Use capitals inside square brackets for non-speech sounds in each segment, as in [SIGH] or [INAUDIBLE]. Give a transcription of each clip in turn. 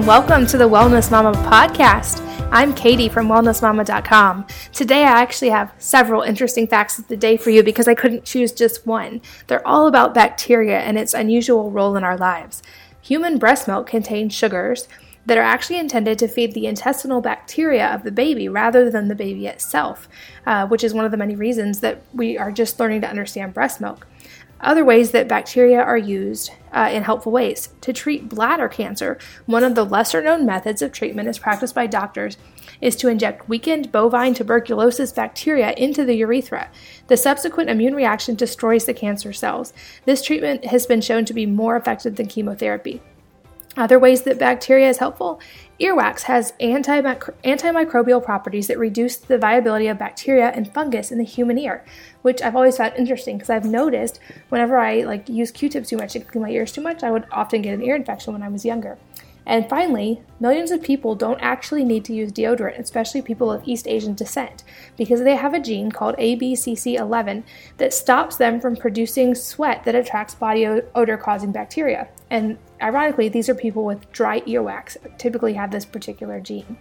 And welcome to the Wellness Mama podcast. I'm Katie from wellnessmama.com. Today, I actually have several interesting facts of the day for you because I couldn't choose just one. They're all about bacteria and its unusual role in our lives. Human breast milk contains sugars that are actually intended to feed the intestinal bacteria of the baby rather than the baby itself, uh, which is one of the many reasons that we are just learning to understand breast milk. Other ways that bacteria are used uh, in helpful ways. To treat bladder cancer, one of the lesser known methods of treatment is practiced by doctors is to inject weakened bovine tuberculosis bacteria into the urethra. The subsequent immune reaction destroys the cancer cells. This treatment has been shown to be more effective than chemotherapy. Other ways that bacteria is helpful earwax has antimicrobial properties that reduce the viability of bacteria and fungus in the human ear, which I've always found interesting because I've noticed whenever I like use Q-tips too much and clean my ears too much, I would often get an ear infection when I was younger. And finally, millions of people don't actually need to use deodorant, especially people of East Asian descent, because they have a gene called ABCC11 that stops them from producing sweat that attracts body odor causing bacteria. And ironically, these are people with dry earwax, typically have this particular gene.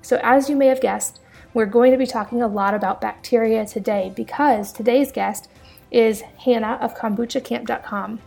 So, as you may have guessed, we're going to be talking a lot about bacteria today because today's guest is Hannah of kombuchakamp.com.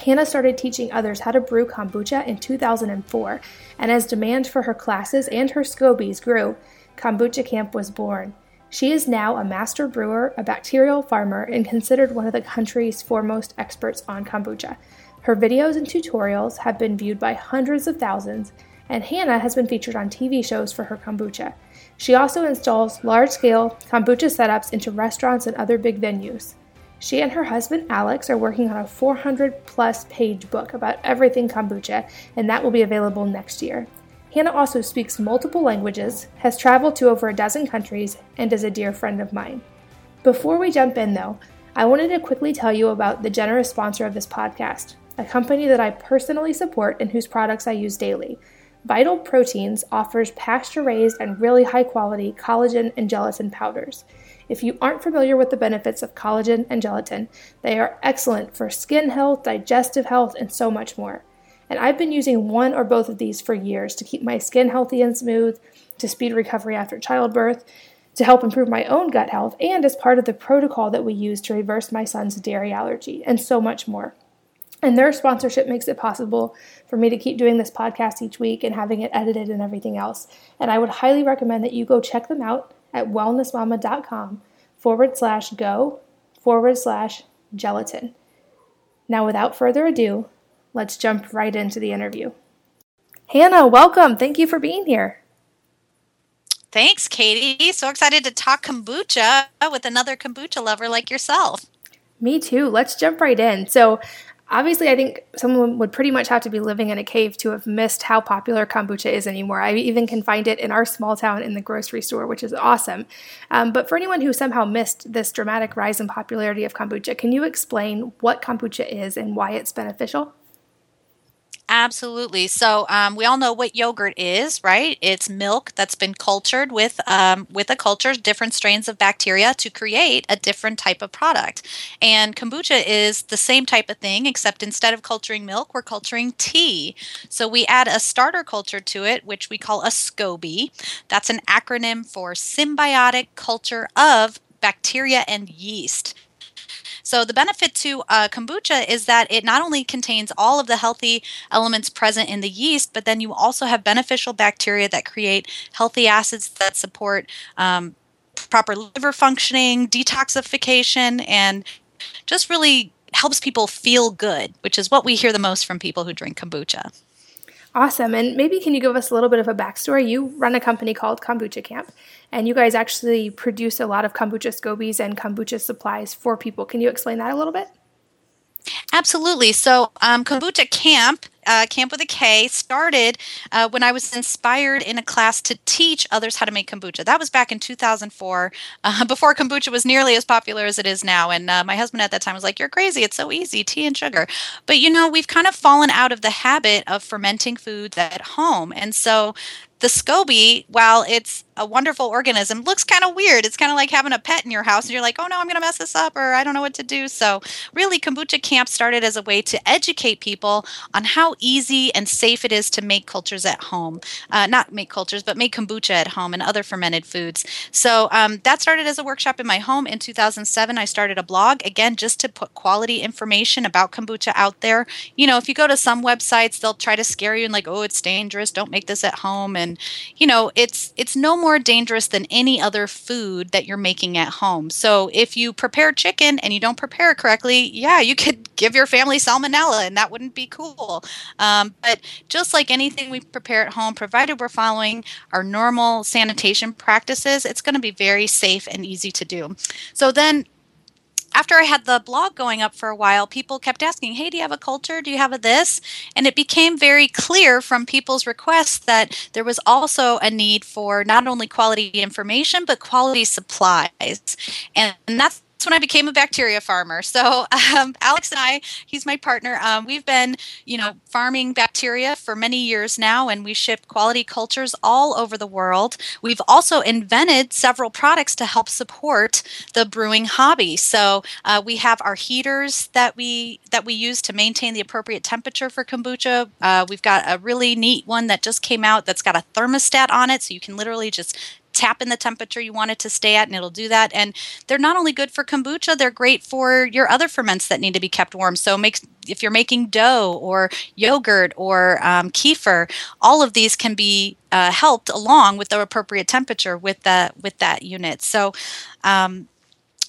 Hannah started teaching others how to brew kombucha in 2004, and as demand for her classes and her scobies grew, Kombucha Kamp was born. She is now a master brewer, a bacterial farmer, and considered one of the country's foremost experts on kombucha. Her videos and tutorials have been viewed by hundreds of thousands, and Hannah has been featured on TV shows for her kombucha. She also installs large scale kombucha setups into restaurants and other big venues. She and her husband Alex are working on a 400 plus page book about everything kombucha, and that will be available next year. Hannah also speaks multiple languages, has traveled to over a dozen countries, and is a dear friend of mine. Before we jump in, though, I wanted to quickly tell you about the generous sponsor of this podcast, a company that I personally support and whose products I use daily. Vital Proteins offers pasture raised and really high quality collagen and gelatin powders. If you aren't familiar with the benefits of collagen and gelatin, they are excellent for skin health, digestive health, and so much more. And I've been using one or both of these for years to keep my skin healthy and smooth, to speed recovery after childbirth, to help improve my own gut health, and as part of the protocol that we use to reverse my son's dairy allergy, and so much more. And their sponsorship makes it possible for me to keep doing this podcast each week and having it edited and everything else. And I would highly recommend that you go check them out at wellnessmama.com forward slash go forward slash gelatin. Now, without further ado, let's jump right into the interview. Hannah, welcome. Thank you for being here. Thanks, Katie. So excited to talk kombucha with another kombucha lover like yourself. Me too. Let's jump right in. So, obviously, I think someone would pretty much have to be living in a cave to have missed how popular kombucha is anymore. I even can find it in our small town in the grocery store, which is awesome. Um, but for anyone who somehow missed this dramatic rise in popularity of kombucha, can you explain what kombucha is and why it's beneficial? Absolutely. So um, we all know what yogurt is, right? It's milk that's been cultured with um, with a culture, different strains of bacteria to create a different type of product. And kombucha is the same type of thing, except instead of culturing milk, we're culturing tea. So we add a starter culture to it, which we call a SCOBY. That's an acronym for symbiotic culture of bacteria and yeast. So the benefit to uh, kombucha is that it not only contains all of the healthy elements present in the yeast, but then you also have beneficial bacteria that create healthy acids that support um, proper liver functioning, detoxification, and just really helps people feel good, which is what we hear the most from people who drink kombucha. Awesome. And maybe can you give us a little bit of a backstory? You run a company called Kombucha Kamp, and you guys actually produce a lot of kombucha scobies and kombucha supplies for people. Can you explain that a little bit? Absolutely. So, um, Kombucha Kamp, uh, Kamp with a K, started uh, when I was inspired in a class to teach others how to make kombucha. That was back in 2004, [LAUGHS] uh, before kombucha was nearly as popular as it is now. And uh, my husband at that time was like, You're crazy. It's so easy, tea and sugar. But you know, we've kind of fallen out of the habit of fermenting foods at home. And so, the SCOBY, while it's a wonderful organism. Looks kind of weird. It's kind of like having a pet in your house and you're like, oh no, I'm going to mess this up or I don't know what to do. So, really, Kombucha Kamp started as a way to educate people on how easy and safe it is to make cultures at home. Uh, not make cultures, but make kombucha at home and other fermented foods. So, um, that started as a workshop in my home. In 2007, I started a blog, again, just to put quality information about kombucha out there. You know, if you go to some websites, they'll try to scare you and like, oh, it's dangerous. Don't make this at home. And, you know, it's, it's no more dangerous than any other food that you're making at home. So if you prepare chicken and you don't prepare it correctly, yeah, you could [LAUGHS] give your family salmonella and that wouldn't be cool. Um, but just like anything we prepare at home, provided we're following our normal sanitation practices, it's going to be very safe and easy to do. So then after I had the blog going up for a while, people kept asking, Hey, do you have a culture? Do you have a this? And it became very clear from people's requests that there was also a need for not only quality information, but quality supplies. And, and that's when I became a bacteria farmer. So um, Alex and I, he's my partner. Um, we've been, you know, farming bacteria for many years now, and we ship quality cultures all over the world. We've also invented several products to help support the brewing hobby. So uh, we have our heaters that we that we use to maintain the appropriate temperature for kombucha. Uh, we've got a really neat one that just came out that's got a thermostat on it, so you can literally just tap in the temperature you want it to stay at and it'll do that. And they're not only good for kombucha they're great for your other ferments that need to be kept warm. So makes if you're making dough or yogurt or um, kefir all of these can be uh, helped along with the appropriate temperature with that with that unit. So um,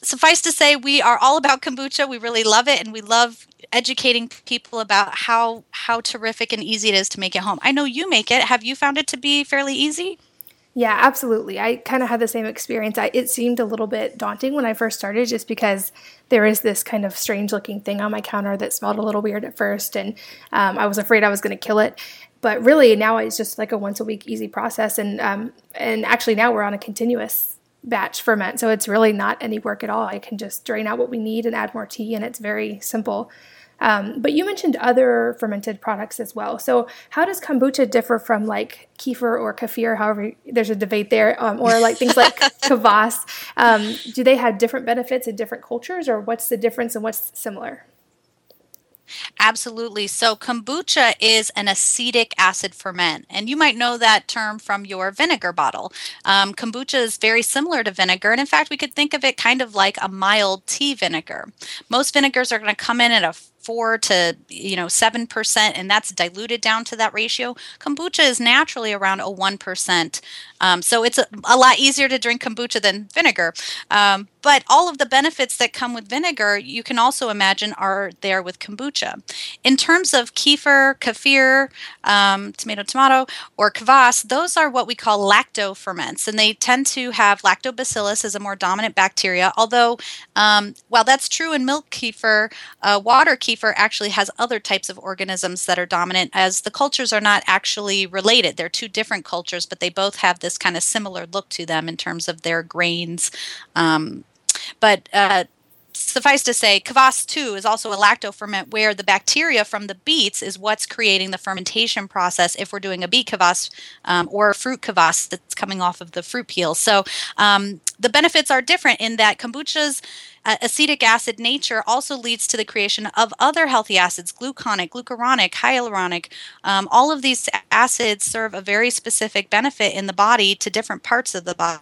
suffice to say we are all about kombucha. We really love it and we love educating people about how how terrific and easy it is to make at home. I know you make it. Have you found it to be fairly easy yeah, absolutely. I kind of had the same experience. I, it seemed a little bit daunting when I first started just because there is this kind of strange looking thing on my counter that smelled a little weird at first. And um, I was afraid I was going to kill it. But really, now it's just like a once a week easy process. And, um, and actually, now we're on a continuous batch ferment. So it's really not any work at all. I can just drain out what we need and add more tea, and it's very simple. Um, but you mentioned other fermented products as well. So how does kombucha differ from like kefir or kefir? However, there's a debate there, um, or like things like [LAUGHS] kvass. Um, do they have different benefits in different cultures, or what's the difference and what's similar? Absolutely. So, kombucha is an acetic acid ferment, and you might know that term from your vinegar bottle. Um, kombucha is very similar to vinegar, and in fact, we could think of it kind of like a mild tea vinegar. Most vinegars are going to come in at a four to you know seven percent, and that's diluted down to that ratio. Kombucha is naturally around a one percent, um, so it's a, a, lot easier to drink kombucha than vinegar. Um, but all of the benefits that come with vinegar, you can also imagine are there with kombucha. In terms of kefir, kefir, um, tomato, tomato, or kvass, those are what we call lacto ferments, and they tend to have lactobacillus as a more dominant bacteria. Although, um, while that's true in milk kefir, uh, water kefir kefir actually has other types of organisms that are dominant, as the cultures are not actually related. They're two different cultures, but they both have this kind of similar look to them in terms of their grains. Um, but uh, suffice to say, kvass too is also a lactoferment where the bacteria from the beets is what's creating the fermentation process if we're doing a beet kvass um, or a fruit kvass that's coming off of the fruit peel. So um, the benefits are different in that kombucha's uh, acetic acid nature also leads to the creation of other healthy acids gluconic, glucuronic, hyaluronic. Um, all of these acids serve a very specific benefit in the body to different parts of the body.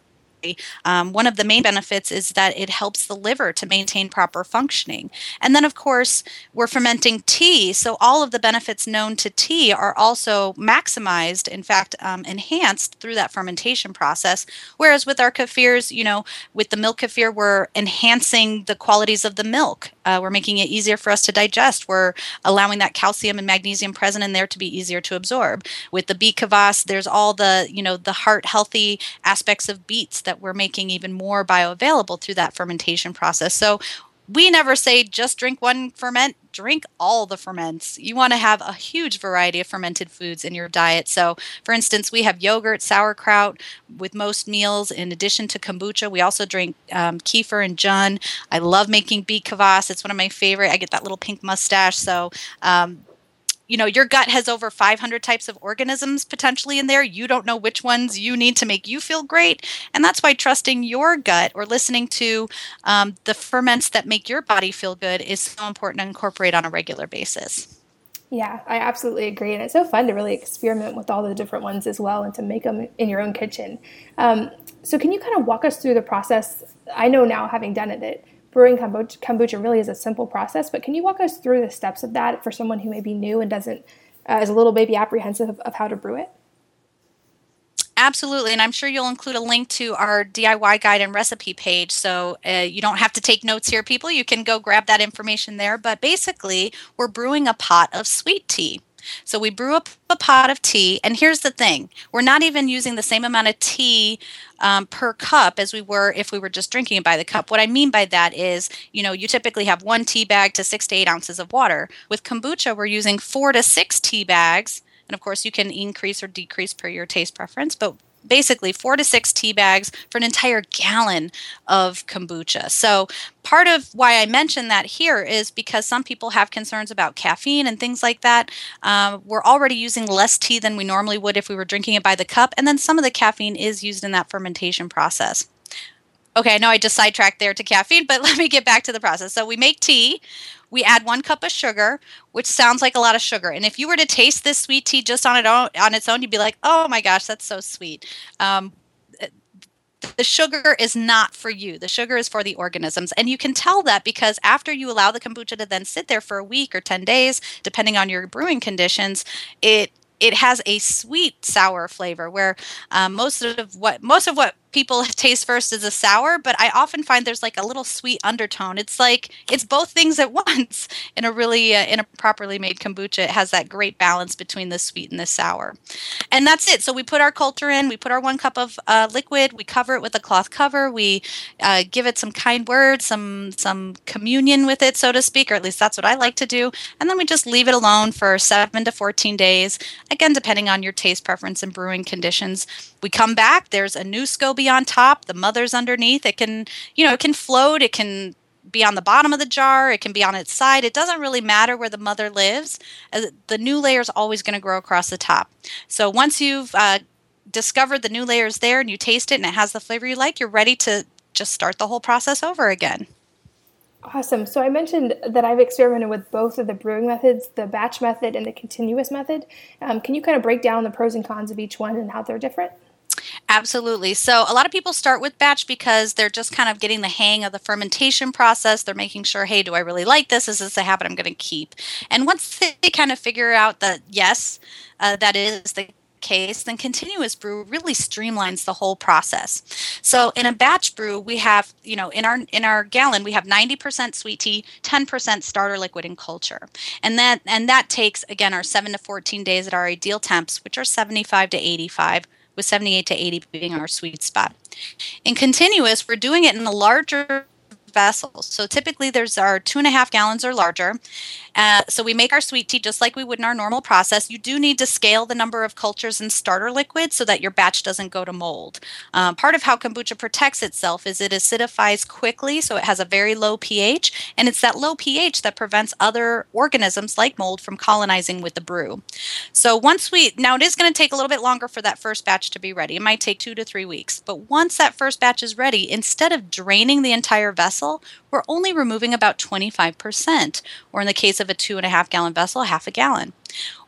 Um, one of the main benefits is that it helps the liver to maintain proper functioning. And then, of course, we're fermenting tea, so all of the benefits known to tea are also maximized, in fact, um, enhanced through that fermentation process. Whereas with our kefirs, you know, with the milk kefir, we're enhancing the qualities of the milk. Uh, we're making it easier for us to digest. We're allowing that calcium and magnesium present in there to be easier to absorb. With the beet kvass, there's all the, you know, the heart healthy aspects of beets that that we're making even more bioavailable through that fermentation process. So we never say just drink one ferment, drink all the ferments. You want to have a huge variety of fermented foods in your diet. So, for instance, we have yogurt, sauerkraut with most meals. In addition to kombucha, we also drink um, kefir and jun. I love making beet kvass. It's one of my favorite. I get that little pink mustache. So, um, you know your gut has over 500 types of organisms potentially in there you don't know which ones you need to make you feel great and that's why trusting your gut or listening to um, the ferments that make your body feel good is so important to incorporate on a regular basis yeah, I absolutely agree. And it's so fun to really experiment with all the different ones as well and to make them in your own kitchen. Um, so, can you kind of walk us through the process? I know now, having done it, that brewing kombucha, kombucha really is a simple process, but can you walk us through the steps of that for someone who may be new and doesn't, uh, is a little maybe apprehensive of, of how to brew it? Absolutely, and I'm sure you'll include a link to our DIY guide and recipe page. So uh, you don't have to take notes here, people. You can go grab that information there. But basically, we're brewing a pot of sweet tea. So we brew up a pot of tea, and here's the thing: we're not even using the same amount of tea um, per cup as we were if we were just drinking it by the cup. What I mean by that is, you know, you typically have one tea bag to six to eight ounces of water. With kombucha, we're using four to six tea bags and of course, you can increase or decrease per your taste preference, but basically four to six tea bags for an entire gallon of kombucha. So, part of why I mention that here is because some people have concerns about caffeine and things like that. Um, we're already using less tea than we normally would if we were drinking it by the cup, and then some of the caffeine is used in that fermentation process. Okay, I know I just sidetracked there to caffeine, but [LAUGHS] let me get back to the process. So, we make tea we add one cup of sugar, which sounds like a lot of sugar. And if you were to taste this sweet tea just on it own, on its own, you'd be like, "Oh my gosh, that's so sweet." Um, the sugar is not for you. The sugar is for the organisms. And you can tell that because after you allow the kombucha to then sit there for a week or 10 days, depending on your brewing conditions, it it has a sweet sour flavor where um, most of what most of what people [LAUGHS] taste first is a sour, but I often find there's like a little sweet undertone. It's like it's both things at [LAUGHS] once in a really uh, in a properly made kombucha. It has that great balance between the sweet and the sour, and that's it. So we put our culture in. We put our one cup of uh, liquid. We cover it with a cloth cover. We uh, give it some kind words, some some communion with it, so to speak, or at least that's what I like to do. And then we just leave it alone for seven to fourteen days. Again, depending on your taste preference and brewing conditions. We come back. There's a new SCOBY on top, the mother's underneath. It can, you know, it can float, it can be on the bottom of the jar, it can be on its side. It doesn't really matter where the mother lives. Uh, the new layer is always going to grow across the top. So once you've uh, discovered the new layer is there and you taste it and it has the flavor you like, you're ready to just start the whole process over again. Awesome. So I mentioned that I've experimented with both of the brewing methods, the batch method and the continuous method. Um, can you kind of break down the pros and cons of each one and how they're different? Absolutely. So, a lot of people start with batch because they're just kind of getting the hang of the fermentation process. They're making sure, hey, do I really like this? Is this a habit I'm going to keep? And once they kind of figure out that, yes, uh, that is the case, then continuous brew really streamlines the whole process. So in a batch brew, we have, you know, in our in our gallon, we have 90% sweet tea, 10% starter liquid and culture. And that and that takes again our 7 to 14 days at our ideal temps, which are 75 to 85 with 78 to 80 being our sweet spot. In continuous, we're doing it in a larger vessels. So typically there's our two and a half gallons or larger. Uh, so we make our sweet tea just like we would in our normal process. You do need to scale the number of cultures and starter liquid so that your batch doesn't go to mold. Um, part of how kombucha protects itself is it acidifies quickly, so it has a very low pH, and it's that low pH that prevents other organisms like mold from colonizing with the brew. So once we, now it is going to take a little bit longer for that first batch to be ready. It might take two to three weeks, but once that first batch is ready, instead of draining the entire vessel, vessel, we're only removing about 25%, or in the case of a two and a half gallon vessel, half a gallon.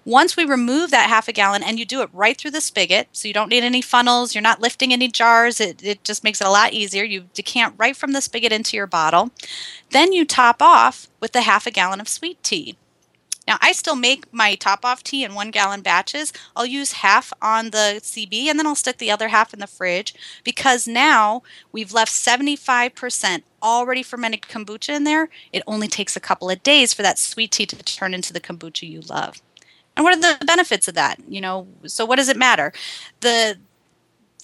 Once we remove that half a gallon and you do it right through the spigot, so you don't need any funnels, you're not lifting any jars, it, it just makes it a lot easier. You decant right from the spigot into your bottle. Then you top off with the half a gallon of sweet tea. Now, I still make my top off tea in one gallon batches. I'll use half on the CB and then I'll stick the other half in the fridge because now we've left 75% already fermented kombucha in there. It only takes a couple of days for that sweet tea to turn into the kombucha you love. And what are the benefits of that? You know, so what does it matter? The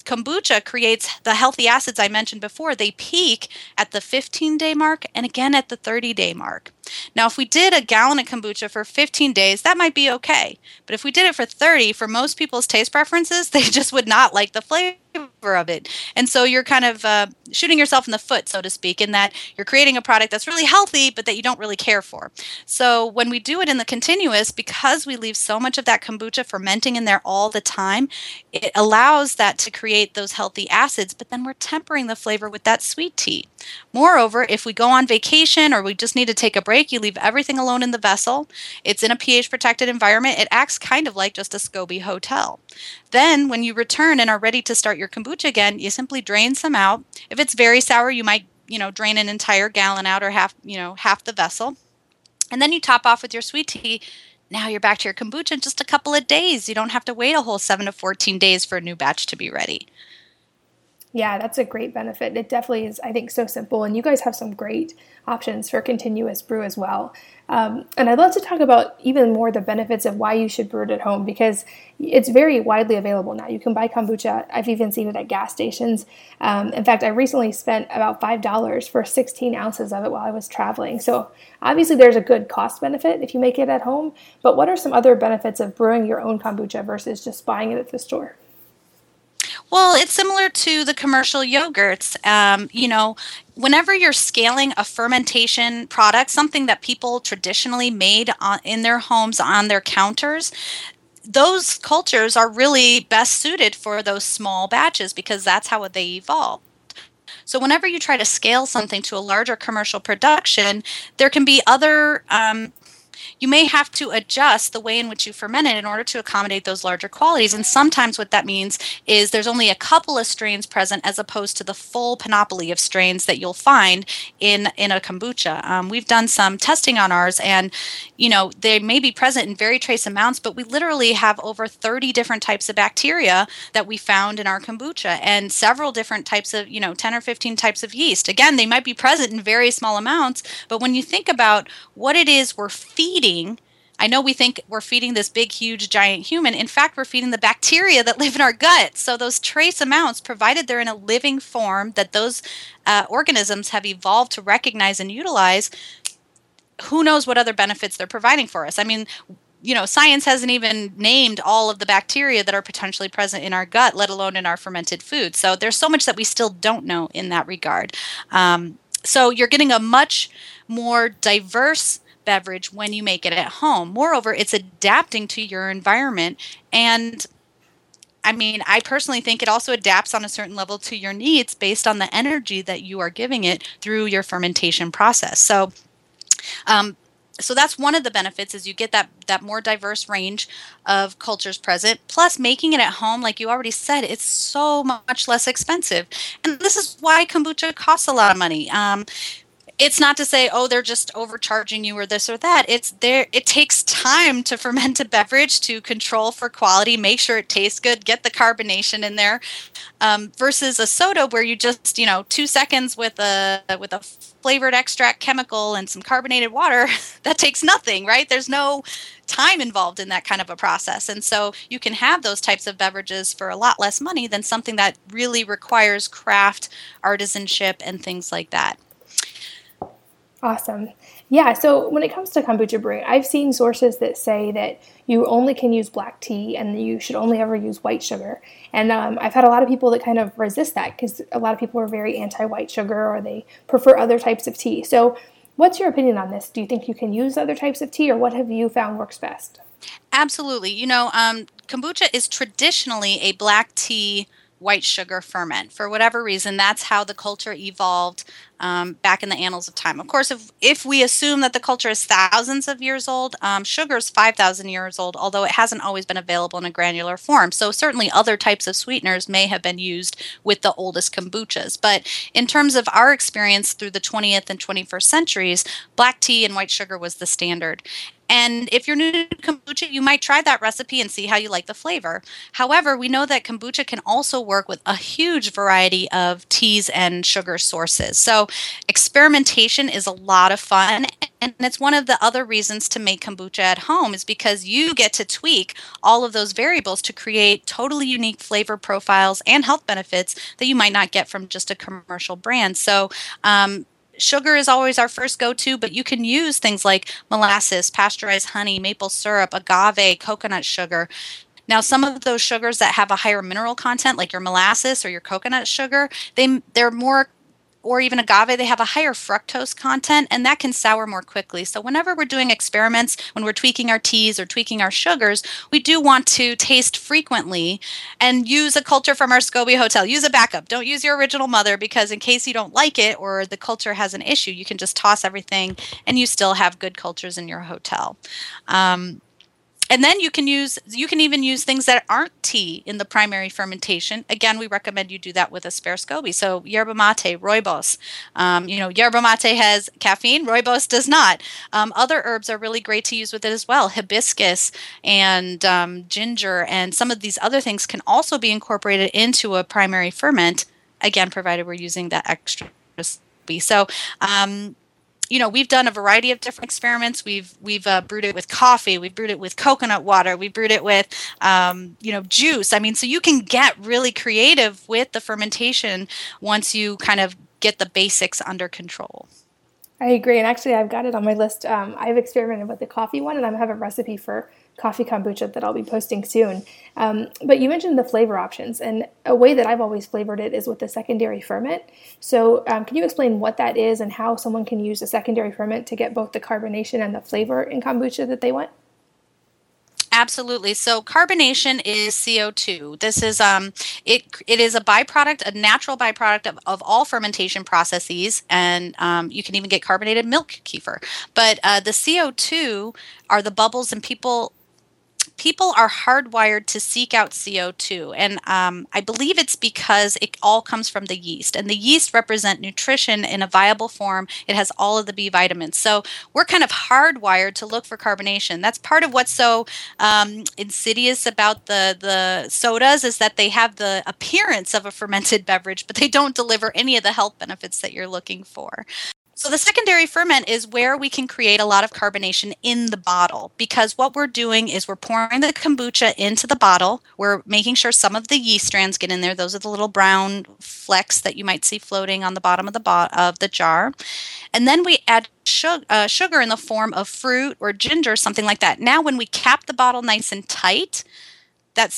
kombucha creates the healthy acids I mentioned before. They peak at the 15 day mark and again at the 30 day mark. Now, if we did a gallon of kombucha for 15 days, that might be okay. But if we did it for 30, for most people's taste preferences, [LAUGHS] they just would not like the flavor of it. And so you're kind of uh, shooting yourself in the foot, so to speak, in that you're creating a product that's really healthy, but that you don't really care for. So when we do it in the continuous, because we leave so much of that kombucha fermenting in there all the time, it allows that to create those healthy acids, but then we're tempering the flavor with that sweet tea. Moreover, if we go on vacation or we just need to take a break, you leave everything alone in the vessel. It's in a pH protected environment. It acts kind of like just a SCOBY hotel. Then, when you return and are ready to start your kombucha again, you simply drain some out. If it's very sour, you might, you know, drain an entire gallon out or half, you know, half the vessel. And then you top off with your sweet tea. Now you're back to your kombucha in just a couple of days. You don't have to wait a whole 7 to 14 days for a new batch to be ready. Yeah, that's a great benefit. It definitely is, I think, so simple. And you guys have some great options for continuous brew as well. Um, and I'd love to talk about even more the benefits of why you should brew it at home because it's very widely available now. You can buy kombucha. I've even seen it at gas stations. Um, in fact, I recently spent about $5 for 16 ounces of it while I was traveling. So obviously, there's a good cost benefit if you make it at home. But what are some other benefits of brewing your own kombucha versus just buying it at the store? Well, it's similar to the commercial yogurts. Um, you know, whenever you're scaling a fermentation product, something that people traditionally made on, in their homes on their counters, those cultures are really best suited for those small batches because that's how they evolved. So, whenever you try to scale something to a larger commercial production, there can be other um, you may have to adjust the way in which you ferment it in order to accommodate those larger qualities. And sometimes what that means is there's only a couple of strains present as opposed to the full panoply of strains that you'll find in in a kombucha. Um, we've done some testing on ours, and you know they may be present in very trace amounts, but we literally have over 30 different types of bacteria that we found in our kombucha, and several different types of you know 10 or 15 types of yeast. Again, they might be present in very small amounts, but when you think about what it is we're feeding I know we think we're feeding this big, huge, giant human. In fact, we're feeding the bacteria that live in our gut. So, those trace amounts, provided they're in a living form that those uh, organisms have evolved to recognize and utilize, who knows what other benefits they're providing for us? I mean, you know, science hasn't even named all of the bacteria that are potentially present in our gut, let alone in our fermented food. So, there's so much that we still don't know in that regard. Um, so, you're getting a much more diverse beverage when you make it at home. Moreover, it's adapting to your environment and I mean, I personally think it also adapts on a certain level to your needs based on the energy that you are giving it through your fermentation process. So, um, so that's one of the benefits is you get that that more diverse range of cultures present plus making it at home like you already said it's so much less expensive and this is why kombucha costs a lot of money um, it's not to say oh they're just overcharging you or this or that. It's there it takes time to [LAUGHS] ferment a beverage to control for quality make sure it tastes good get the carbonation in there um, versus a soda where you just you know two seconds with a with a flavored extract chemical and some carbonated water [LAUGHS] that takes nothing right? There's no time involved in that kind of a process. And so you can have those types of beverages for a lot less money than something that really requires craft artisanship and things like that Awesome. Yeah, so when it comes to kombucha brewing, I've seen sources that say that you only can use black tea and you should only ever use white sugar. And um, I've had a lot of people that kind of resist that because a lot of people are very anti white sugar or they prefer other types of tea. So, what's your opinion on this? Do you think you can use other types of tea or what have you found works best? Absolutely. You know, um, kombucha is traditionally a black tea white sugar ferment. For whatever reason, that's how the culture evolved um, back in the annals of time. Of course, if, if we assume that the culture is thousands of years old, um, sugar is 5,000 years old, although it hasn't always been available in a granular form. So, certainly other types of sweeteners may have been used with the oldest kombuchas. But in terms of our experience through the 20th and 21st centuries, black tea and white sugar was the standard. And if you're new to kombucha, you might try that recipe and see how you like the flavor. However, we know that kombucha can also work with a huge variety of teas and sugar sources. So, experimentation is a lot of fun. And it's one of the other reasons to make kombucha at home is because you get to tweak all of those variables to create totally unique flavor profiles and health benefits that you might not get from just a commercial brand. So, um, sugar is always our first go to, but you can use things like molasses, pasteurized honey, maple syrup, agave, coconut sugar. Now, some of those sugars that have a higher mineral content, like your molasses or your coconut sugar, they they're more or even agave, they have a higher fructose content and that can sour more quickly. So, whenever we're doing experiments, when we're tweaking our teas or tweaking our sugars, we do want to taste frequently and use a culture from our SCOBY hotel. Use a backup. Don't use your original mother because, in case you don't like it or the culture has an issue, you can just toss everything and you still have good cultures in your hotel. Um, and then you can use you can even use things that aren't tea in the primary fermentation. Again, we recommend you do that with a spare SCOBY. So yerba mate, rooibos. Um, you know, yerba mate has caffeine, rooibos does not. Um, other herbs are really great to use with it as well. Hibiscus and um, ginger and some of these other things can also be incorporated into a primary ferment. Again, provided we're using that extra so um, you know we've done a variety of different experiments. We've we've uh, brewed it with coffee. We've brewed it with coconut water. We've brewed it with um, you know juice. I mean so you can get really creative with the fermentation once you kind of get the basics under control. I agree. And actually i've got it on my list. Um, i've experimented with the coffee one and i have a recipe for coffee kombucha that I'll be posting soon. Um, but you mentioned the flavor options, and a way that I've always flavored it is with the secondary ferment. So, um, can you explain what that is and how someone can use a secondary ferment to get both the carbonation and the flavor in kombucha that they want? Absolutely. So carbonation is CO2. This is um it it is a byproduct, a natural byproduct of, of all fermentation processes, and um, you can even get carbonated milk kefir. But uh, the CO2 are the bubbles, and people people are hardwired to seek out CO2. And um, I believe it's because it all comes from the yeast. And the yeast represent nutrition in a viable form. It has all of the B vitamins. So we're kind of hardwired to look for carbonation. That's part of what's so um, insidious about the, the sodas is that they have the appearance of a fermented [LAUGHS] beverage, but they don't deliver any of the health benefits that you're looking for. So, the secondary ferment is where we can create a lot of carbonation in the bottle because what we're doing is we're pouring the kombucha into the bottle. We're making sure some of the yeast strands get in there. Those are the little brown flecks that you might see floating on the bottom of the, bo- of the jar. And then we add sugar, uh, sugar in the form of fruit or ginger, something like that. Now, when we cap the bottle nice and tight, that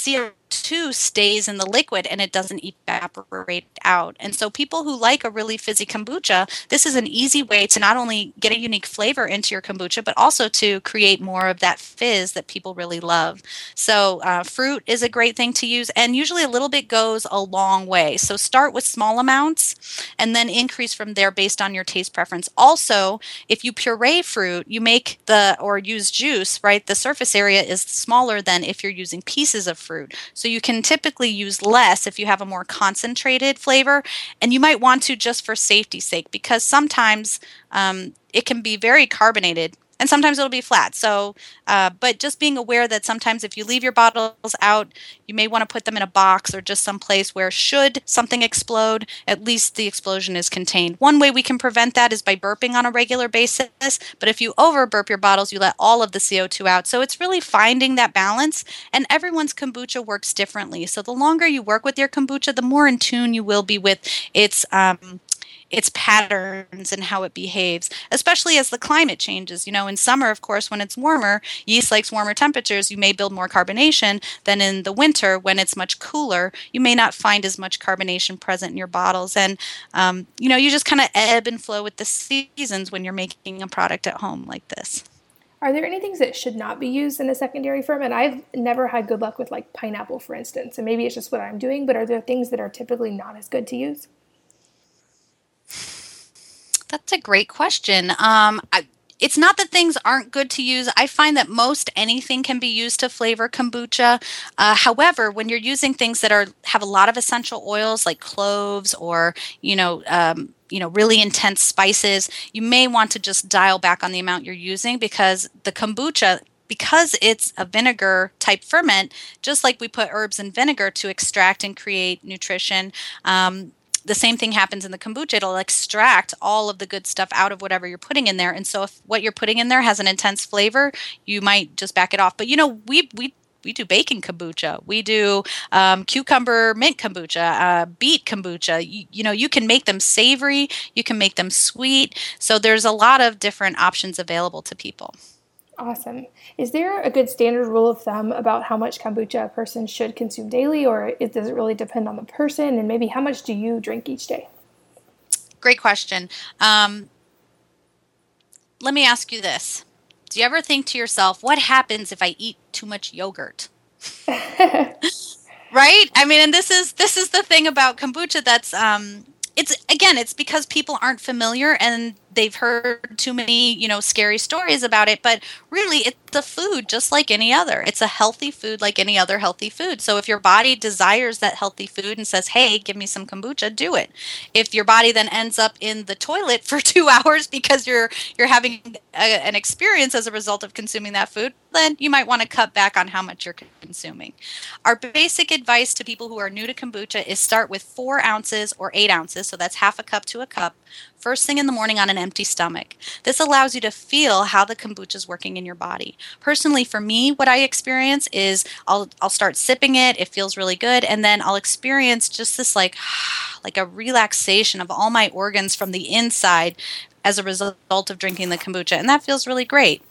CO2 stays in the liquid and it doesn't evaporate out. And so, people who like a really fizzy kombucha, this is an easy way to not only get a unique flavor into your kombucha, but also to create more of that fizz that people really love. So, uh, fruit is a great thing to use, and usually a little bit goes a long way. So, start with small amounts and then increase from there based on your taste preference. Also, if you puree fruit, you make the or use juice, right? The surface area is smaller than if you're using pieces of fruit. So you can typically use less if you have a more concentrated flavor, and you might want to just for safety's sake because sometimes um, it can be very carbonated and sometimes it'll be flat. So, uh, but just being aware that sometimes if you leave your bottles out, you may want to put them in a box or just some place where should something explode, at least the explosion is contained. One way we can prevent that is by burping on a regular basis. But if you over burp your bottles, you let all of the CO2 out. So it's really finding that balance. And everyone's kombucha works differently. So the longer you work with your kombucha, the more in tune you will be with its um, its patterns and how it behaves, especially as the climate changes. You know, in summer, of course, when it's warmer, yeast likes warmer temperatures, you may build more carbonation than in the winter when it's much cooler. You may not find as much carbonation present in your bottles. And, um, you know, you just kind of ebb and flow with the seasons when you're making a product at home like this. Are there any things that should not be used in a secondary ferment? I've never had good luck with like pineapple, for instance, and maybe it's just what I'm doing, but are there things that are typically not as good to use? That's a great question. Um, I, it's not that things aren't good to use. I find that most anything can be used to flavor kombucha. Uh, however, when you're using things that are have a lot of essential oils like cloves or you know um, you know really intense spices, you may want to just dial back on the amount you're using because the kombucha because it's a vinegar type ferment, just like we put herbs in vinegar to extract and create nutrition, um, the same thing happens in the kombucha. It'll extract all of the good stuff out of whatever you're putting in there. And so if what you're putting in there has an intense flavor, you might just back it off. But you know, we we we do bacon kombucha. We do um, cucumber mint kombucha, uh, beet kombucha. You, you know, you can make them savory. You can make them sweet. So there's a lot of different options available to people. Awesome. Is there a good standard rule of thumb about how much kombucha a person should consume daily, or does it really depend on the person? And maybe how much do you drink each day? Great question. Um, let me ask you this Do you ever think to yourself, what happens if I eat too much yogurt? [LAUGHS] right? I mean, and this is this is the thing about kombucha that's um, it's again it's because people aren't familiar and they've heard too many you know scary stories about it but really it's a food just like any other. It's a healthy food like any other healthy food. So if your body desires that healthy food and says hey give me some kombucha do it. If your body then ends up in the toilet [LAUGHS] for two hours because you're you're having a, an experience as a result of consuming that food then you might want to cut back on how much you're consuming. Our basic advice to people who are new to kombucha is start with four ounces or eight ounces so that's half a cup to a cup first thing in the morning on an empty stomach. This allows you to feel how the kombucha is working in your body. Personally, for me, what I experience is I'll I'll start sipping it, it feels really good, and then I'll experience just this like [SIGHS] like a relaxation of all my organs from the inside as a result of drinking the kombucha, and that feels really great.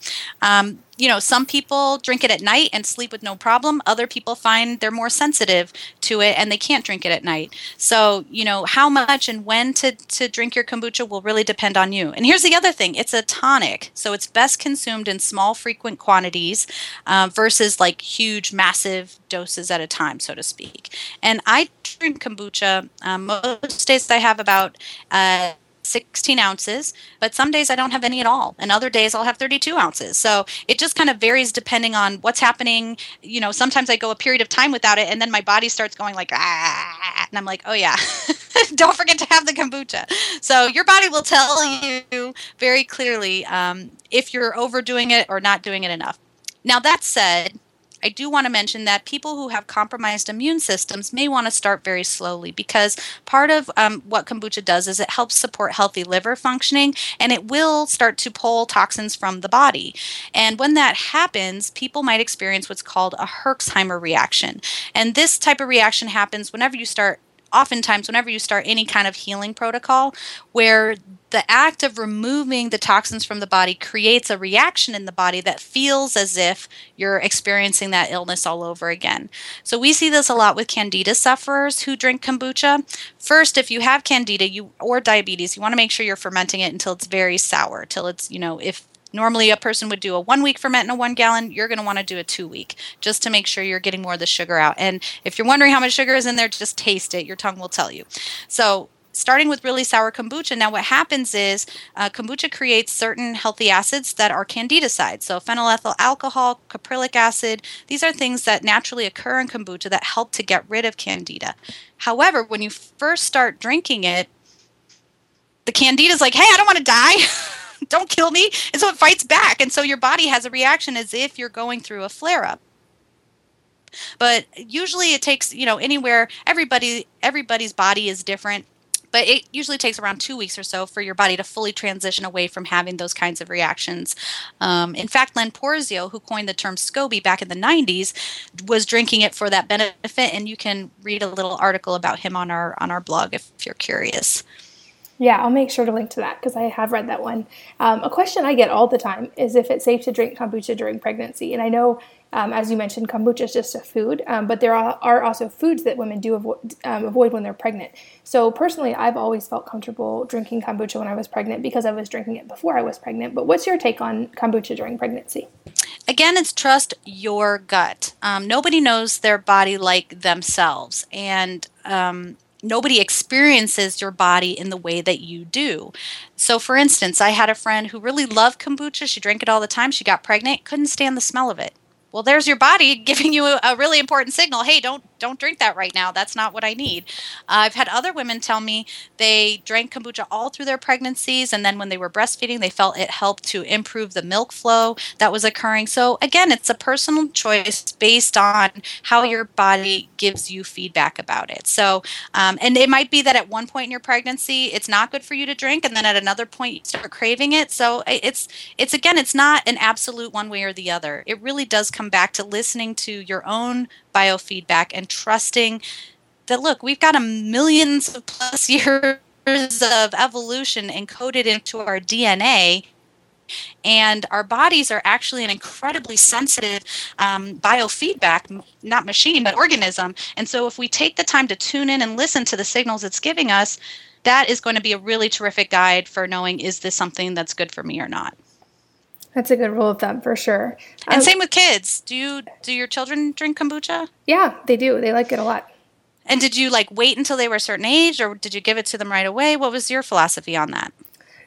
Um, you know, some people drink it at night and sleep with no problem. Other people find they're more sensitive to it and they can't drink it at night. So, you know, how much and when to, to drink your kombucha will really depend on you. And here's the other thing it's a tonic. So it's best consumed in small, frequent quantities uh, versus like huge, massive doses at a time, so to speak. And I drink kombucha um, most days I have about. Uh, 16 ounces, but some days I don't have any at all. And other days I'll have 32 ounces. So it just kind of varies depending on what's happening. You know, sometimes I go a period of time without it and then my body starts going like, ah, and I'm like, oh yeah, [LAUGHS] don't forget to have the kombucha. So your body will tell you very clearly um, if you're overdoing it or not doing it enough. Now, that said, I do want to mention that people who have compromised immune systems may want to start very slowly because part of um, what kombucha does is it helps support healthy liver functioning and it will start to pull toxins from the body. And when that happens, people might experience what's called a Herxheimer reaction. And this type of reaction happens whenever you start oftentimes whenever you start any kind of healing protocol where the act of removing the toxins from the body creates a reaction in the body that feels as if you're experiencing that illness all over again. So we see this a lot with candida sufferers who drink kombucha. First, if you have candida you or diabetes, you want to make sure you're fermenting it until it's very sour, till it's, you know, if Normally, a person would do a one week ferment in a one gallon. You're going to want to do a two week just to make sure you're getting more of the sugar out. And if you're wondering how much sugar is in there, just taste it. Your tongue will tell you. So, starting with really sour kombucha, now what happens is uh, kombucha creates certain healthy acids that are candidicides. So, phenylethyl alcohol, caprylic acid, these are things that naturally occur in kombucha that help to get rid of candida. However, when you first start drinking it, the candida is like, hey, I don't want to die. [LAUGHS] don't kill me. And so it fights back. And so your body has a reaction as if you're going through a flare up. But usually it takes, you know, anywhere everybody everybody's body is different but it usually takes around two weeks or so for your body to fully transition away from having those kinds of reactions. Um, in fact, Len Porzio, who coined the term SCOBY back in the 90s, was drinking it for that benefit, and you can read a little article about him on our on our blog if, if you're curious. Yeah, I'll make sure to link to that because I have read that one. Um, a question I get all the time is if it's safe to drink kombucha during pregnancy. And I know, um, as you mentioned, kombucha is just a food, um, but there are, are, also foods that women do avoid, um, avoid when they're pregnant. So personally, I've always felt comfortable drinking kombucha when I was pregnant because I was drinking it before I was pregnant. But what's your take on kombucha during pregnancy? Again, it's trust your gut. Um, nobody knows their body like themselves. And um, nobody experiences your body in the way that you do. So, for instance, I had a friend who really loved kombucha. She drank it all the time. She got pregnant, couldn't stand the smell of it. Well, there's your body [LAUGHS] giving you a, really important signal. Hey, don't don't drink that right now. That's not what I need. Uh, I've had other women tell me they drank kombucha all through their pregnancies, and then when they were breastfeeding, they felt it helped to improve the milk flow that was occurring. So, again, it's a personal choice based on how your body gives you feedback about it. So, um, and it might be that at one point in your pregnancy, it's not good for you to drink, and then at another point, you start craving it. So, it's it's again, it's not an absolute one way or the other. It really does come back to listening to your own biofeedback and trusting that look, we've got a millions of plus [LAUGHS] years of evolution encoded into our DNA And our bodies are actually an incredibly sensitive um, biofeedback, not machine, but organism. And so if we take the time to tune in and listen to the signals it's giving us, that is going to be a really terrific guide for knowing is this something that's good for me or not. That's a good rule of thumb for sure. And um, same with kids. Do you do your children drink kombucha? Yeah, they do. They like it a lot. And did you like wait until they were a certain age or did you give it to them right away? What was your philosophy on that?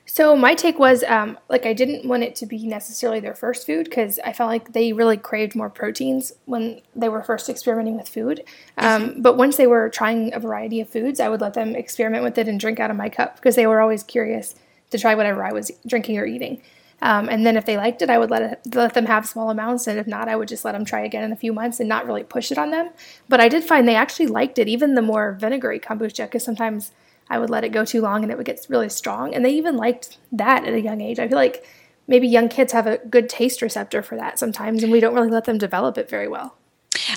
So my take was um, like I didn't want it to be necessarily their first food because I felt like they really craved more proteins when they were first experimenting with food. Um, mm-hmm. But once they were trying a variety of foods, I would let them experiment with it and drink out of my cup because they were always curious to try whatever I was drinking or eating. Um, and then if they liked it, I would let it, let them have small amounts, and if not, I would just let them try again in a few months and not really push it on them. But I did find they actually liked it, even the more vinegary kombucha, because sometimes I would let it go too long and it would get really strong, and they even liked that at a young age. I feel like maybe young kids have a good taste receptor for that sometimes, and we don't really let them develop it very well.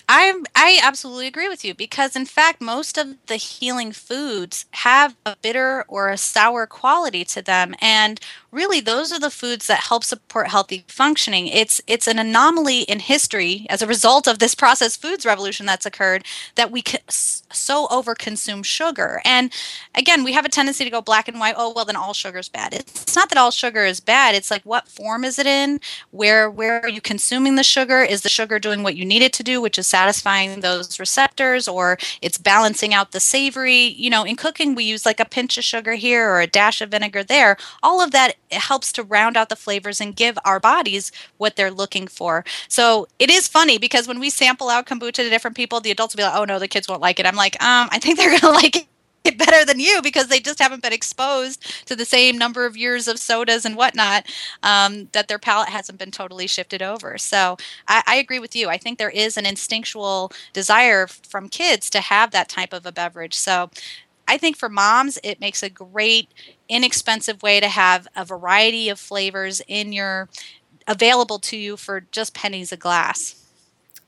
I I absolutely agree with you because in fact most of the healing foods have a bitter or a sour quality to them. And really those are the foods that help support healthy functioning. It's it's an anomaly in history as a result of this [LAUGHS] processed foods revolution that's occurred that we so overconsume sugar. And again we have a tendency to go black and white oh well then all sugar is bad. It's not that all sugar is bad. It's like what form is it in? Where where are you consuming the sugar? Is the sugar doing what you need it to do which is satisfying those receptors or it's balancing out the savory you know in cooking we use like a pinch of sugar here or a dash of vinegar there all of that helps to round out the flavors and give our bodies what they're looking for. So it is funny because when we sample out kombucha to different people, the adults will be like, "Oh no, the kids won't like it." I'm like, um, I think they're gonna [LAUGHS] like it better than you because they just haven't been exposed to the same number of years of sodas and whatnot um, that their palate hasn't been totally shifted over. So I, I, agree with you. I think there is an instinctual desire from kids to have that type of a beverage. So I think for moms, it makes a great, inexpensive way to have a variety of flavors in your available to you for just pennies a glass.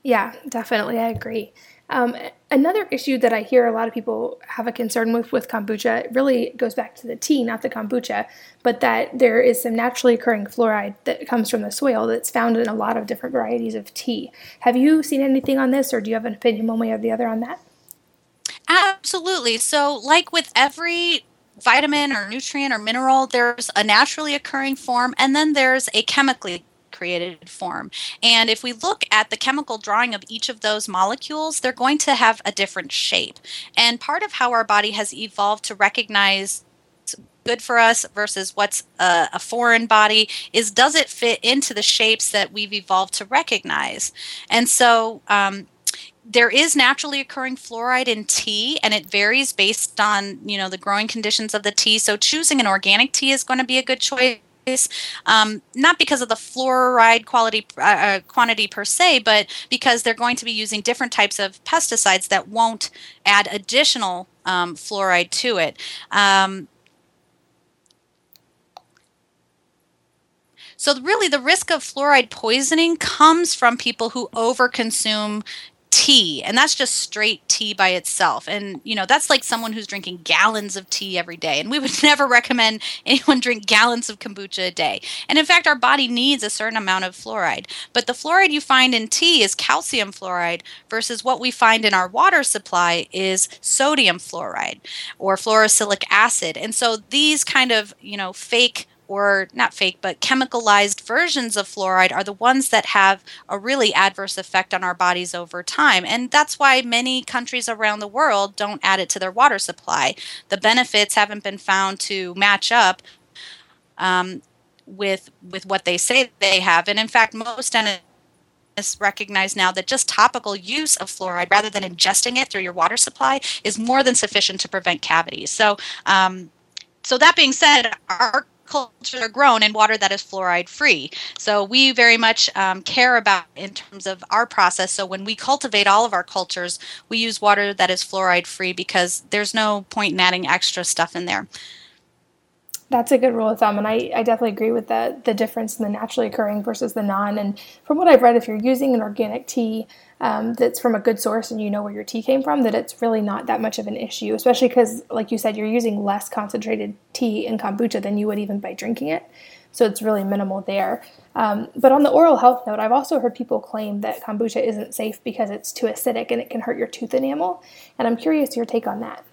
Yeah, definitely. I agree. Um, another issue that I hear a lot of people have a concern with with kombucha really goes back to the tea, not the kombucha, but that there is some naturally occurring fluoride that comes from the soil that's found in a lot of different varieties of tea. Have you seen anything on this, or do you have an opinion one way or the other on that? Absolutely. So, like with every vitamin or nutrient or mineral, there's a naturally occurring form and then there's a chemically created form. And if we look at the chemical drawing of each of those molecules, they're going to have a different shape. And part of how our body has evolved to recognize good for us versus what's a, a, foreign body is does it fit into the shapes that we've evolved to recognize and so um, there is naturally occurring fluoride in tea and it varies based on you know the growing conditions of the tea so choosing an organic tea is going to be a good choice um, not because of the fluoride quality uh, uh, quantity per se, but because they're going to be using different types of pesticides that won't add additional um, fluoride to it. Um, So, really, the risk of fluoride poisoning comes from people who overconsume tea and that's just straight tea by itself. And you know that's like someone who's drinking gallons of tea every day and we would [LAUGHS] never recommend anyone drink gallons of kombucha a day. And in fact our body needs a certain amount of fluoride. But the fluoride you find in tea is calcium fluoride versus what we find in our water supply is sodium fluoride or fluorosilicic acid. And so these kind of you know fake or not fake, but chemicalized versions of fluoride are the ones that have a really adverse effect on our bodies over time. And that's why many countries around the world don't add it to their water supply. The benefits haven't been found to match up. Um, with with what they say they have, and in fact, most dentists recognize now that just topical use of fluoride rather than ingesting it through your water supply is more than sufficient to prevent cavities. So, um, so that being said, our cultures are grown in water that is fluoride free. So we very much um, care about in terms of our process. So when we cultivate all of our cultures, we use water that is fluoride free because there's no point in adding extra stuff in there. That's a good rule of thumb, and I, I definitely agree with the the difference in the naturally occurring versus the non. And from what I've read, if you're using an organic tea um, that's from a good source and you know where your tea came from, that it's really not that much of an issue. Especially because, like you said, you're using less concentrated tea in kombucha than you would even by drinking it. so it's really minimal there. Um, but on the oral health note, I've also heard people claim that kombucha isn't safe because it's too acidic and it can hurt your tooth enamel. And I'm curious your take on that.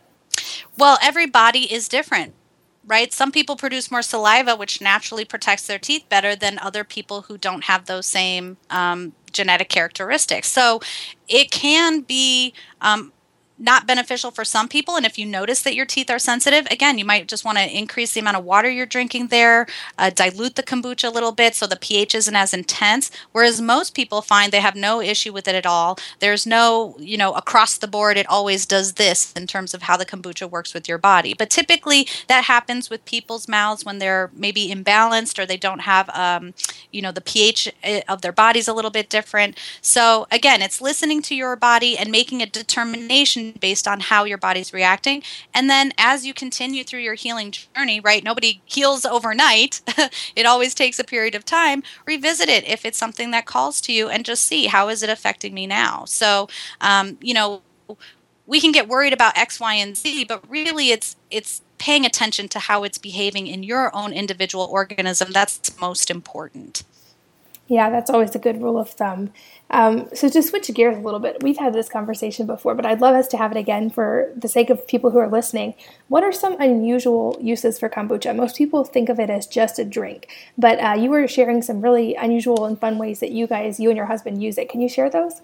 Well, every body is different right? Some people produce more saliva, which naturally protects their teeth better than other people who don't have those same um, genetic characteristics. So it can be um, not beneficial for some people. And if you notice that your teeth are sensitive, again, you might just want to increase the amount of water you're drinking there, uh, dilute the kombucha a little bit so the pH isn't as intense. Whereas most people find they have no issue with it at all. There's no, you know, across the board, it always does this in terms of how the kombucha works with your body. But typically that happens with people's mouths when they're maybe imbalanced or they don't have, um, you know, the pH eh, of their body's a little bit different. So again, it's listening to your body and making a determination based on how your body's reacting. And then as you continue through your healing journey, right, nobody heals overnight. [LAUGHS] it always takes a period of time. Revisit it if it's something that calls to you and just see how is it affecting me now. So, um, you know, we can get worried about X, Y, and Z, but really it's it's paying attention to how it's behaving in your own individual organism. That's most important. Yeah, that's always a good rule of thumb. Um, so to switch gears a little bit, we've had this conversation before, but I'd love us to have it again for the sake of people who are listening. What are some unusual uses for kombucha? Most people think of it as just a drink, but uh, you were sharing some really unusual and fun ways that you guys, you and your husband, use it. Can you share those?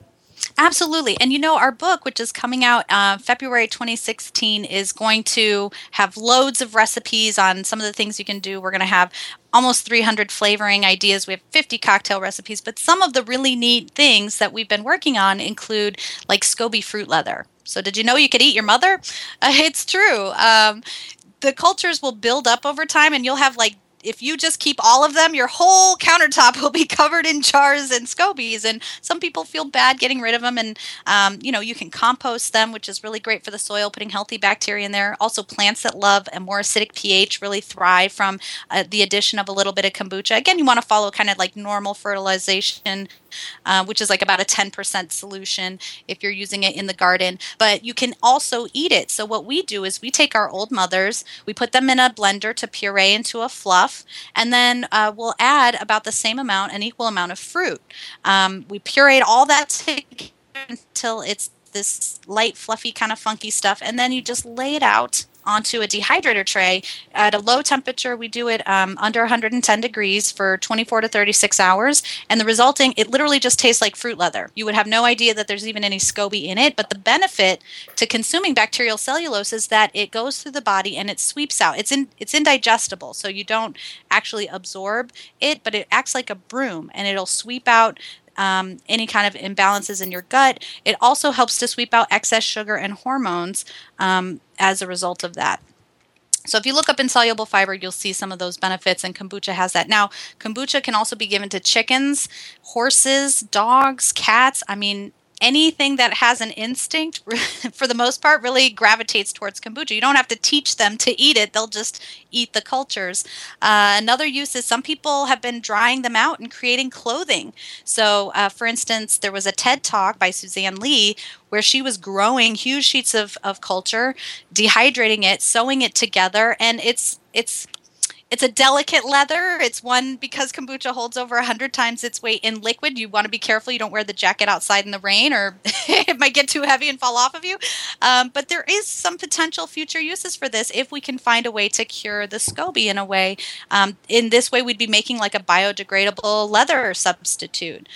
Absolutely. And you know, our book, which is coming out uh, February 2016, is going to have loads of recipes on some of the things you can do. We're going to have almost 300 flavoring ideas. We have 50 cocktail recipes, but some of the really neat things that we've been working on include like SCOBY fruit leather. So, did you know you could eat your mother? Uh, [LAUGHS] it's true. Um, the cultures will build up over time, and you'll have like if you just keep all of them, your whole countertop [LAUGHS] will be covered in jars and scobies. And some people feel bad getting rid of them. And, um, you know, you can compost them, which is really great for the soil, putting healthy bacteria in there. Also, plants that love a more acidic pH really thrive from uh, the addition of a little bit of kombucha. Again, you want to follow kind of like normal fertilization uh, which is like about a 10% solution if you're using it in the garden. But you can also eat it. So, what we do is we take our old mothers, we put them in a blender to puree into a fluff, and then uh, we'll add about the same amount, an equal amount of fruit. Um, we puree all that together until it's this light, fluffy, kind of funky stuff, and then you just lay it out onto a dehydrator tray at a low temperature. We do it um, under 110 degrees for 24 to 36 hours, and the resulting it literally just tastes like fruit leather. You would have no idea that there's even any SCOBY in it, but the benefit to consuming bacterial cellulose is that it goes through the body and it sweeps out. It's in it's indigestible, so you don't actually absorb it, but it acts like a broom and it'll sweep out um, any kind of imbalances in your gut. It also helps to sweep out excess sugar and hormones um, as a result of that. So if you look up insoluble fiber, you'll see some of those benefits, and kombucha has that. Now, kombucha can also be given to chickens, horses, dogs, cats. I mean, anything that has an instinct, [LAUGHS] for the most part, really gravitates towards kombucha. You don't have to teach them to eat it, they'll just eat the cultures. Uh, another use is some people have been drying them out and creating clothing. So, uh, for instance, there was a TED talk by Suzanne Lee where she was growing huge sheets of, of culture, dehydrating it, sewing it together, and it's it's it's a delicate leather. It's one because kombucha holds over 100 times its weight in liquid. You want to be careful you don't wear the jacket outside in the rain or [LAUGHS] it might get too heavy and fall off of you. Um, but there is some potential future uses for this if we can find a way to cure the SCOBY in a way. Um, in this way, we'd be making like a biodegradable leather substitute.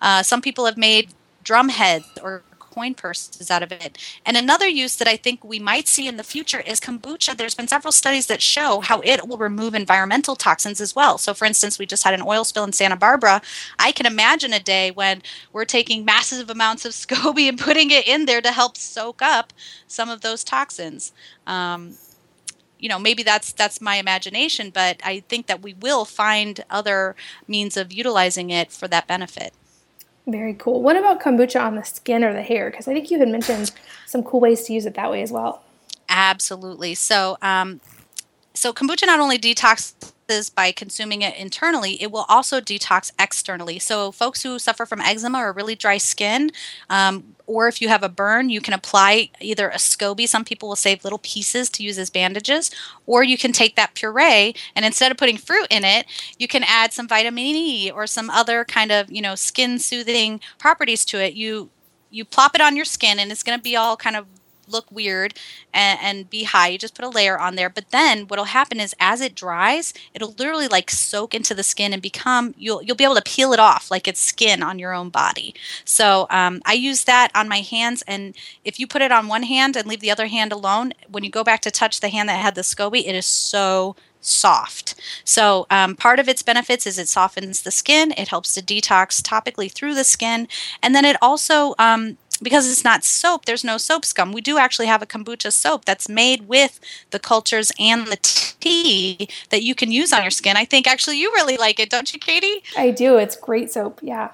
Uh, some people have made drum heads or coin purses out of it. And another use that I think we might see in the future is kombucha. There's been several studies that show how it will remove environmental toxins as well. So, for instance, we just had an oil spill in Santa Barbara. I can imagine a day when we're taking massive amounts of [LAUGHS] SCOBY and putting it in there to help soak up some of those toxins. Um, you know maybe that's that's my imagination but i think that we will find other means of utilizing it for that benefit very cool. What about kombucha on the skin or the hair? Because I think you had mentioned some cool ways to use it that way as well. Absolutely. So, um, so kombucha not only detoxes by consuming it internally, it will also detox externally. So folks who suffer from eczema or really dry skin, um, or if you have a burn, you can apply either a SCOBY. Some people will save little pieces to use as bandages, or you can take that puree and instead of putting fruit in it, you can add some vitamin E or some other kind of you know skin soothing properties to it. You you plop it on your skin and it's going to be all kind of look weird and, and, be high. You just put a layer on there. But then what'll happen is as it dries, it'll literally like soak into the skin and become you'll you'll be able to peel it off like it's skin on your own body. So um, I use that on my hands, and if you put it on one hand and leave the other hand alone, when you go back to touch the hand that had the SCOBY, it is so soft. So, um, part of its benefits is it softens the skin, it helps to detox topically through the skin, and then it also um, because it's not soap, there's no soap scum. We do actually have a kombucha soap that's made with the cultures and the tea that you can use on your skin. I think actually you really like it, don't you, Katie? I do. It's great soap. Yeah.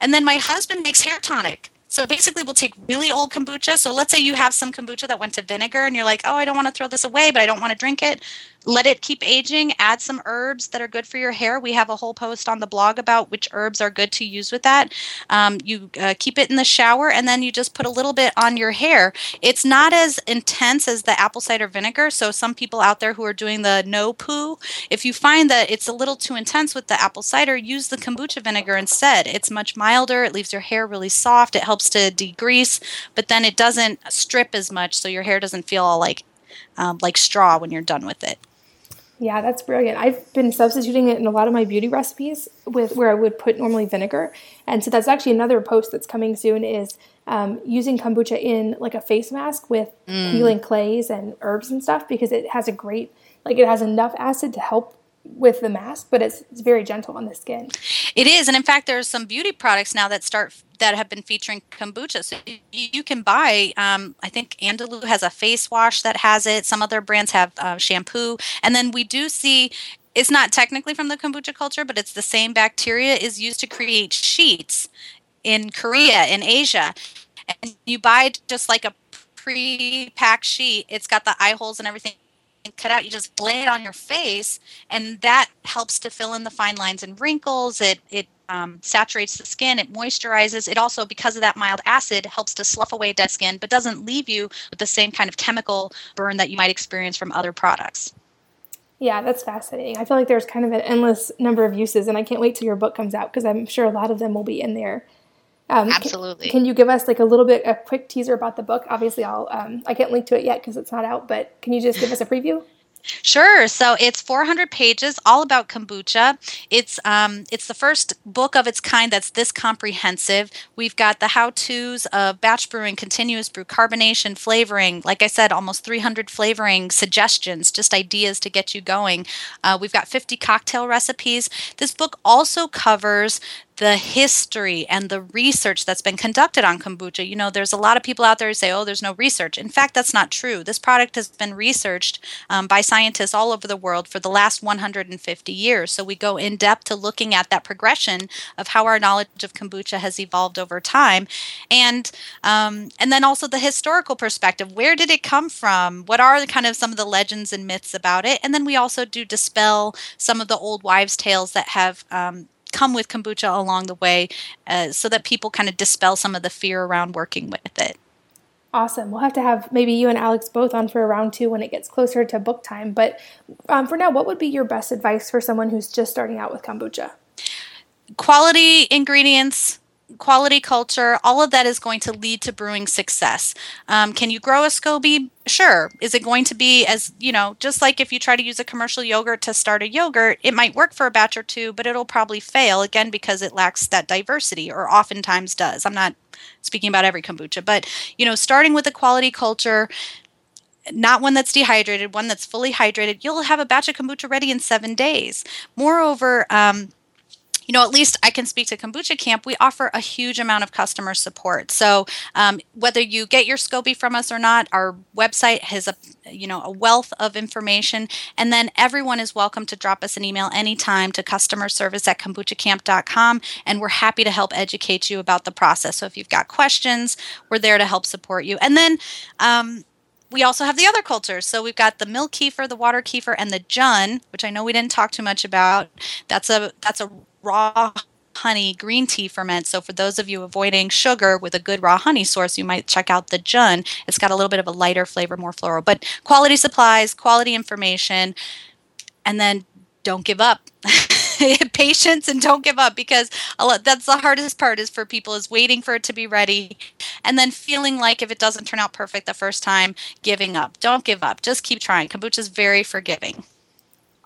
And then my husband makes hair tonic. So basically, we'll take really old kombucha. So let's say you have some kombucha that went to vinegar and you're like, oh, I don't want to throw this away, but I don't want to drink it let it keep aging add some herbs that are good for your hair. We have a whole post on the blog about which herbs are good to use with that. Um, you uh, keep it in the shower and then you just put a little bit on your hair. It's not as intense as the apple cider vinegar so some people out there who are doing the no poo if you find that it's a little too intense with the apple cider use the kombucha vinegar instead. It's much milder it leaves your hair really soft it helps to degrease but then it doesn't strip as much so your hair doesn't feel all like um, like straw when you're done with it yeah, that's brilliant. I've been substituting it in a lot of my beauty recipes with where I would put normally vinegar, and so that's actually another post that's coming soon. Is um, using kombucha in like a face mask with mm. healing clays and herbs and stuff because it has a great like it has enough acid to help with the mask, but it's, it's very gentle on the skin. It is, and in fact, there are some beauty products now that start that have been featuring kombucha. So you, can buy. Um, I think Andalou has a face wash that has it. Some other brands have uh, shampoo, and then we do see. It's not technically from the kombucha culture, but it's the same bacteria is used to create sheets in Korea, in Asia, and you buy just like a pre-packed sheet. It's got the eye holes and everything cut out, you just lay it on your face, and that helps to fill in the fine lines and wrinkles. It it um, saturates the skin, it moisturizes. It also, because of that mild acid, helps to slough away dead skin, but doesn't leave you with the same kind of chemical burn that you might experience from other products. Yeah, that's fascinating. I feel like there's kind of an endless number of uses, and I can't wait till your book comes out because I'm sure a lot of them will be in there. Um, Absolutely. Can, can, you give us like a little bit, a quick teaser about the book? Obviously, I'll um, I can't link to it yet because it's not out, but can you just give us a preview? [LAUGHS] Sure. So it's 400 pages, all about kombucha. It's um, it's the first book of its kind that's this comprehensive. We've got the how-tos of batch brewing, continuous brew, carbonation, flavoring. Like I said, almost 300 flavoring suggestions, just ideas to get you going. Uh, we've got 50 cocktail recipes. This book also covers the history and the research that's been conducted on kombucha. You know, there's a lot of people out there who say, oh, there's no research. In fact, that's not true. This product has been researched um, by scientists all over the world for the last 150 years. So we go in depth to looking at that progression of how our knowledge of kombucha has evolved over time. And, um, and then also the historical perspective. Where did it come from? What are the, kind of some of the legends and myths about it? And then we also do dispel some of the old wives' tales that have um, come with kombucha along the way uh, so that people kind of dispel some of the fear around working with it. Awesome. We'll have to have maybe you and Alex both on for a round two when it gets closer to book time. But um, for now, what would be your best advice for someone who's just starting out with kombucha? Quality ingredients, quality culture, all of that is going to lead to brewing success. Um, can you grow a SCOBY? Sure. Is it going to be as, you know, just like if you try to use a commercial yogurt to start a yogurt, it might work for a batch or two, but it'll probably fail again because it lacks that diversity or oftentimes does. I'm not speaking about every kombucha, but, you know, starting with a quality culture, not one that's dehydrated, one that's fully hydrated, you'll have a batch of kombucha ready in seven days. Moreover, um, you know, at least I can speak to Kombucha Kamp. We offer a huge amount of customer support. So um, whether you get your SCOBY from us or not, our website has a you know a wealth of information, and then everyone is welcome to drop us an email anytime to customer service at kombuchakamp.com, and we're happy to help educate you about the process. So if you've got questions, we're there to help support you. And then um, we also have the other cultures. So we've got the milk kefir, the water kefir, and the jun, which I know we didn't talk too much about. That's a that's a raw honey green tea ferment. So for those of you avoiding sugar with a good raw honey source, you might check out the Jun. It's got a little bit of a lighter flavor, more floral. But quality supplies, quality information, and then don't give up. [LAUGHS] Patience and don't give up because lot, that's the hardest part is for people is waiting for it to be ready and then feeling like if it doesn't turn out perfect the first time, giving up. Don't give up. Just keep trying. Kombucha is very forgiving.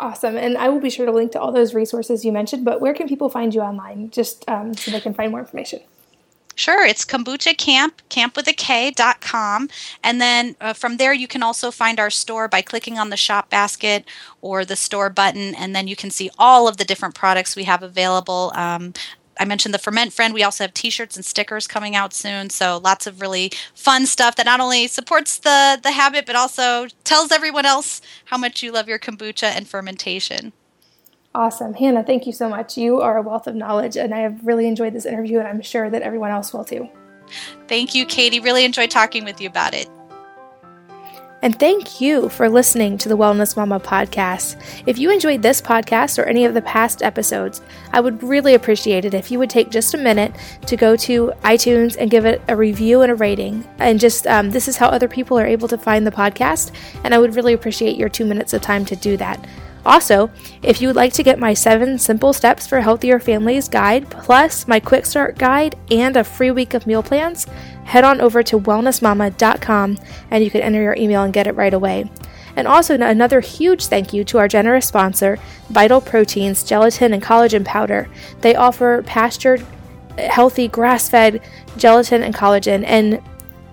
Awesome. And I will be sure to link to all those resources you mentioned, but where can people find you online just um, so they can find more information? Sure, it's kombucha camp, camp with a K dot com. And then uh, from there, you can also find our store by clicking on the shop basket or the store button. And then you can see all of the different products we have available. Um, I mentioned the Ferment Friend. We also have T-shirts and stickers coming out soon. So lots of really fun stuff that not only supports the the habit, but also tells everyone else how much you love your kombucha and fermentation. Awesome. Hannah, thank you so much. You are a wealth of knowledge, and I have really enjoyed this interview, and I'm sure that everyone else will too. Thank you, Katie. Really enjoyed talking with you about it. And thank you for listening to the Wellness Mama podcast. If you enjoyed this podcast or any of the past episodes, I would really appreciate it if you would take just a minute to go to iTunes and give it a review and a rating. And just um, this is how other people are able to find the podcast. And I would really appreciate your two minutes of time to do that. Also, if you would like to get my 7 Simple Steps for Healthier Families guide, plus my Quick Start guide and a free week of meal plans, head on over to wellnessmama.com and you can enter your email and get it right away. And also, another huge thank you to our generous sponsor, Vital Proteins Gelatin and Collagen Powder. They offer pastured, healthy, grass fed gelatin and collagen, and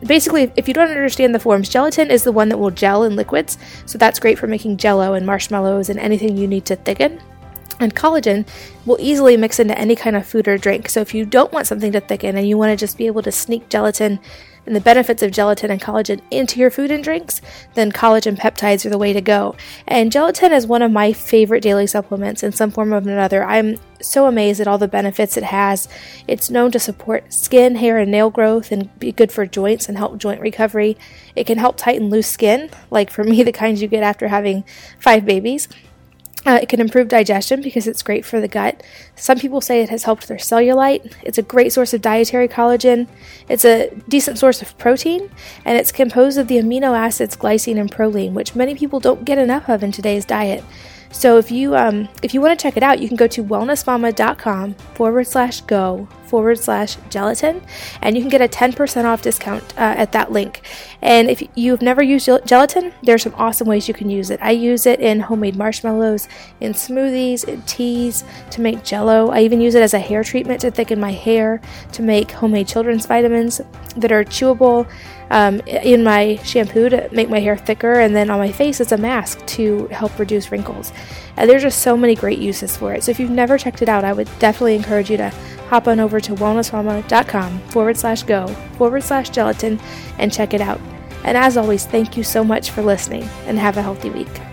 basically, if you don't understand the forms, gelatin is the one that will gel in liquids, so that's great for making jello and marshmallows and anything you need to thicken. And collagen will easily mix into any kind of food or drink. So if you don't want something to thicken and you want to just be able to sneak gelatin and the benefits of gelatin and collagen into your food and drinks, then collagen peptides are the way to go. And gelatin is one of my favorite daily supplements in some form or another. I'm so amazed at all the benefits it has. It's known to support skin, hair, and nail growth and be good for joints and help joint recovery. It can help tighten loose skin, like for me, [LAUGHS] the kinds you get after having five babies. Uh, it can improve digestion because it's great for the gut. Some people say it has helped their cellulite. It's a great source of dietary collagen. It's a decent source of protein, and it's composed of the amino acids glycine and proline, which many people don't get enough of in today's diet. So if you um, if you want to check it out, you can go to wellnessmama.com forward slash go forward slash gelatin, and you can get a 10% off discount uh, at that link. And if you've never used gelatin, there's some awesome ways you can use it. I use it in homemade marshmallows, in smoothies, in teas, to make jello. I even use it as a hair treatment to thicken my hair, to make homemade children's vitamins that are chewable. Um, in my shampoo to make my hair thicker, and then on my face as a mask to help reduce wrinkles. And there's just so many great uses for it. So if you've never checked it out, I would definitely encourage you to hop on over to wellnessmama.com forward slash go forward slash gelatin and check it out. And as always, thank you so much for listening and have a healthy week.